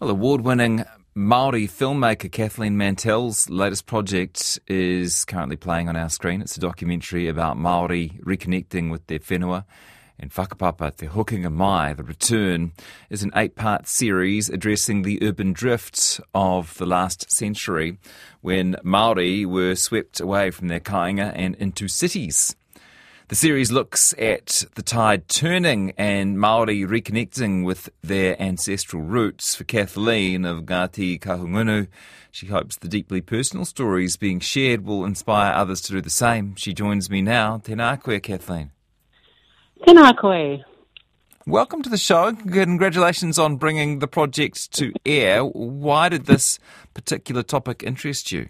Well, award winning Maori filmmaker Kathleen Mantel's latest project is currently playing on our screen. It's a documentary about Maori reconnecting with their whenua and whakapapa Te Hokinga Mai. The Return is an eight part series addressing the urban drift of the last century when Maori were swept away from their kāinga and into cities. The series looks at the tide turning and Maori reconnecting with their ancestral roots. For Kathleen of Ngāti Kahungunu, she hopes the deeply personal stories being shared will inspire others to do the same. She joins me now. Tēnā koe, Kathleen. Tēnā koe. Welcome to the show. Congratulations on bringing the project to air. Why did this particular topic interest you?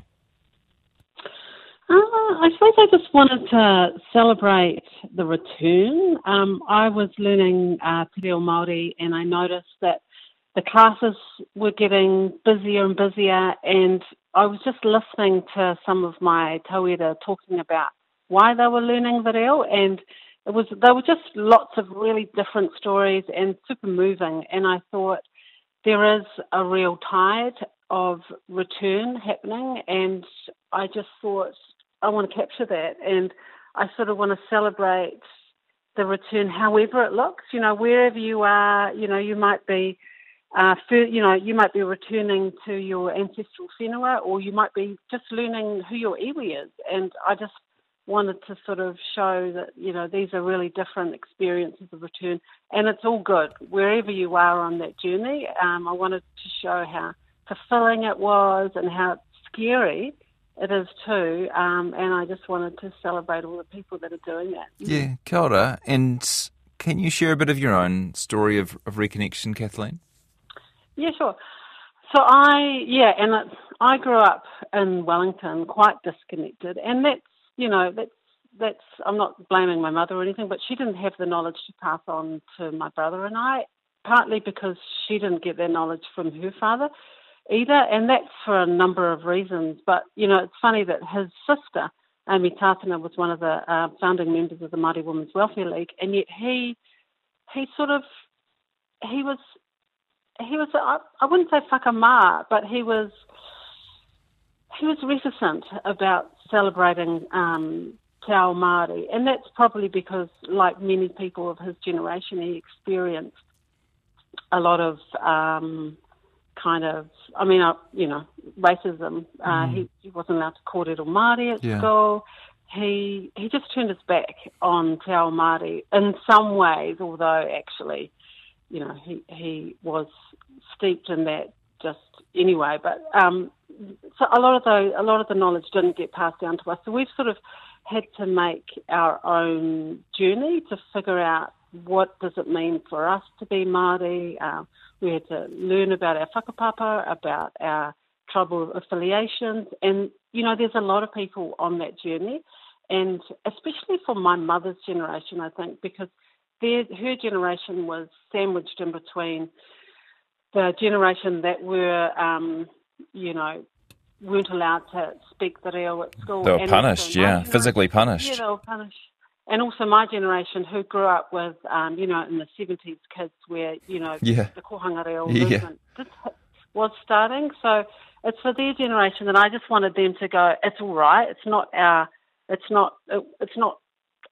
I suppose I just wanted to celebrate the return. Um, I was learning uh, Te Reo Māori and I noticed that the classes were getting busier and busier and I was just listening to some of my tauira talking about why they were learning the reo and it was there were just lots of really different stories and super moving and I thought there is a real tide of return happening and I just thought I want to capture that, and I sort of want to celebrate the return, however it looks. You know, wherever you are, you know, you might be, uh, you know, you might be returning to your ancestral whenua, or you might be just learning who your iwi is. And I just wanted to sort of show that you know these are really different experiences of return, and it's all good wherever you are on that journey. Um, I wanted to show how fulfilling it was and how scary it is too, um, and I just wanted to celebrate all the people that are doing that. Yeah, kia ora. And can you share a bit of your own story of, of reconnection, Kathleen? Yeah, sure. So I, yeah, and I grew up in Wellington, quite disconnected, and that's, you know, that's that's I'm not blaming my mother or anything, but she didn't have the knowledge to pass on to my brother and I, partly because she didn't get that knowledge from her father either, and that's for a number of reasons. But you know, it's funny that his sister, Amy Tātana, was one of the uh, founding members of the Māori Women's Welfare League, and yet he he sort of he was he was I, I wouldn't say whakamā, but he was he was reticent about celebrating um, Te Ao Māori, and that's probably because, like many people of his generation, he experienced a lot of um, kind of, I mean, uh, you know, racism. Uh, mm. he, he wasn't allowed to kōrero Māori at yeah. school. He he just turned his back on Te Ao Māori in some ways, although actually, you know, he he was steeped in that just anyway. But um, so a lot of the a lot of the knowledge didn't get passed down to us. So we've sort of had to make our own journey to figure out what does it mean for us to be Māori. Uh, we had to learn about our whakapapa, about our tribal affiliations, and you know, there's a lot of people on that journey, and especially for my mother's generation, I think, because their, her generation was sandwiched in between the generation that were, um, you know, weren't allowed to speak the reo at school. They were punished, yeah, physically punished. Yeah, they were punished and also my generation who grew up with, um, you know, in the 70s kids where, you know, yeah. the kohanga reo movement yeah. was starting. So it's for their generation that I just wanted them to go, it's all right. It's not our, it's not, it's not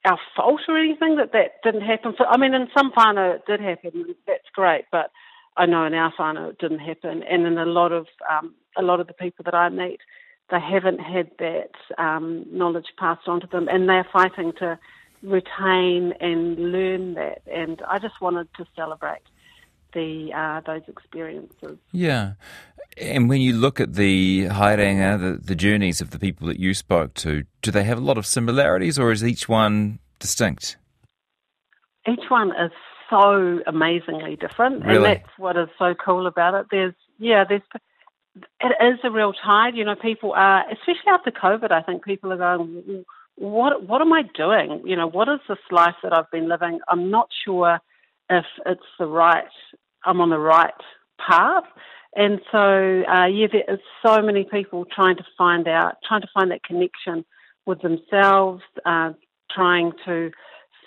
our fault or anything that that didn't happen. For, I mean, in some whānau it did happen. That's great. But I know in our whānau it didn't happen. And in a lot of, um, a lot of the people that I meet, they haven't had that um, knowledge passed on to them and they're fighting to retain and learn that. And I just wanted to celebrate the uh, those experiences. Yeah. And when you look at the haerenga, the, the journeys of the people that you spoke to, do they have a lot of similarities or is each one distinct? Each one is so amazingly different, really? and that's what is so cool about it. There's, yeah, there's, it is a real tide. You know, people are, especially after COVID. I think people are going, what what am I doing? You know, what is this life that I've been living? I'm not sure if it's the right. I'm on the right path, and so uh, yeah, there is so many people trying to find out, trying to find that connection with themselves, uh, trying to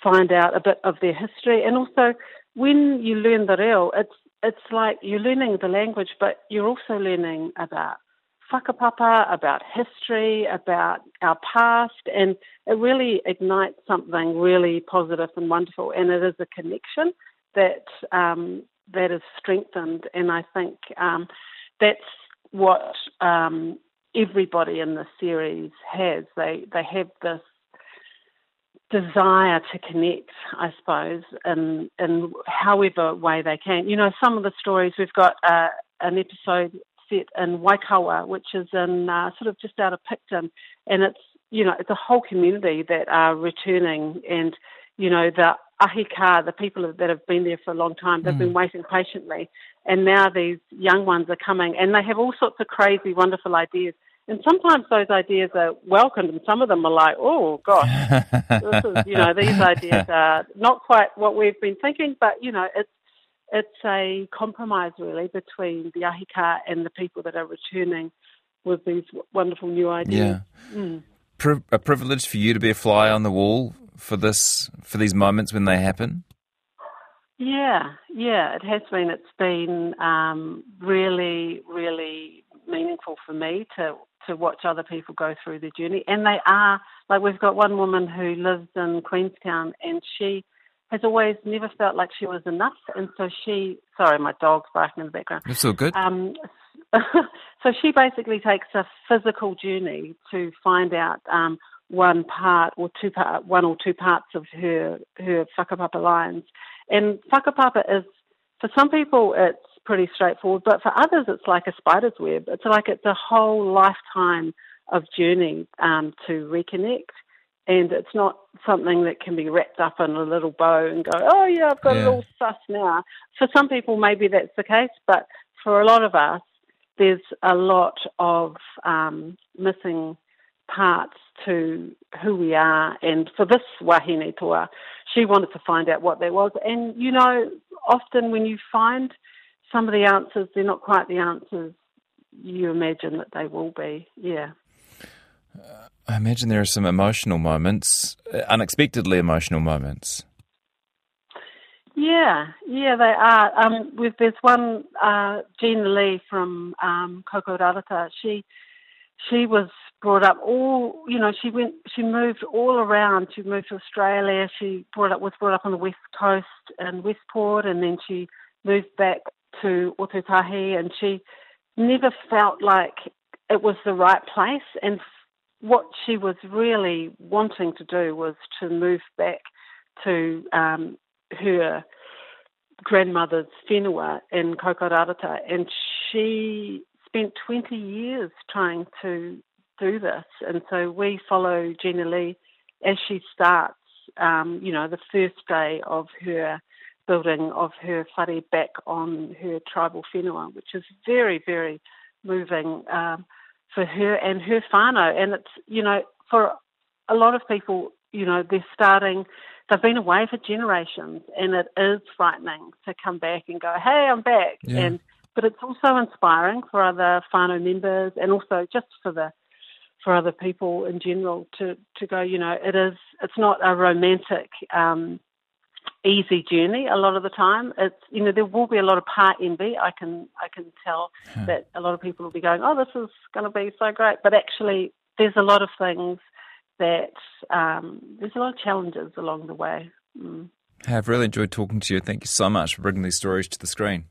find out a bit of their history, and also when you learn the real, it's it's like you're learning the language, but you're also learning about whakapapa, about history, about our past, and it really ignites something really positive and wonderful. And it is a connection that um, that is strengthened, and I think um, that's what um, everybody in the series has. They they have this desire to connect, I suppose, in in however way they can. You know, some of the stories we've got uh, an episode set in Waikawa, which is in uh, sort of just out of Picton, and it's you know it's a whole community that are returning, and you know the ahi kā, the people that have been there for a long time, they've mm. been waiting patiently, and now these young ones are coming, and they have all sorts of crazy, wonderful ideas and sometimes those ideas are welcomed, and some of them are like, "Oh gosh, this is, you know, these ideas are not quite what we've been thinking." But you know, it's it's a compromise really between the ahi kā and the people that are returning with these wonderful new ideas. Yeah, mm. Pri- a privilege for you to be a fly on the wall for this for these moments when they happen. Yeah, yeah, it has been. It's been um, really, really meaningful for me to to watch other people go through their journey. And they are, like, we've got one woman who lives in Queenstown and she has always never felt like she was enough. And so she, sorry, my dog's barking in the background. It's all good. Um, so she basically takes a physical journey to find out um, one part or two part, one or two parts of her her whakapapa lines. And whakapapa is, for some people, it's pretty straightforward. But for others, it's like a spider's web. It's like it's a whole lifetime of journey um, to reconnect. And it's not something that can be wrapped up in a little bow and go, oh, yeah, I've got yeah. it all sus now. For some people, maybe that's the case. But for a lot of us, there's a lot of um, missing parts to who we are. And for this wahine toa, she wanted to find out what that was. And, you know, often when you find some of the answers, they're not quite the answers you imagine that they will be. Yeah. Uh, I imagine there are some emotional moments, uh, unexpectedly emotional moments. Yeah, yeah, they are. Um, there's one uh, Gina Lee from um, Koukourarata. She she was brought up all you know she went she moved all around she moved to australia she brought up was brought up on the west coast in westport and then she moved back to Ōtautahi and she never felt like it was the right place. And what she was really wanting to do was to move back to um, her grandmother's whenua in Koukourarata. And she spent 20 years trying to do this. And so we follow Gina Lee as she starts, um, you know, the first day of her building of her whare back on her tribal whenua, which is very, very moving um, for her and her whānau. And it's, you know, for a lot of people, you know, they're starting, they've been away for generations, and it is frightening to come back and go, hey, I'm back. Yeah. And But it's also inspiring for other whānau members and also just for the for other people in general to, to go, you know, it is, it's not a romantic um, easy journey a lot of the time. It's you know there will be a lot of part envy. I can I can tell that a lot of people will be going, oh, this is going to be so great, but actually there's a lot of things that um, there's a lot of challenges along the way. Mm. I've really enjoyed talking to you. Thank you so much for bringing these stories to the screen.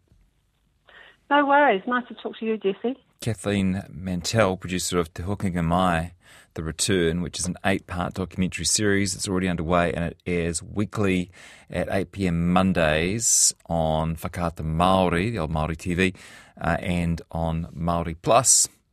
No worries. Nice to talk to you, Jesse. Kathleen Mantel, producer of Te Hokinga Mai, The Return, which is an eight part documentary series. It's already underway and it airs weekly at 8 pm Mondays on Whakaata Māori, the old Māori TV, uh, and on Māori Plus.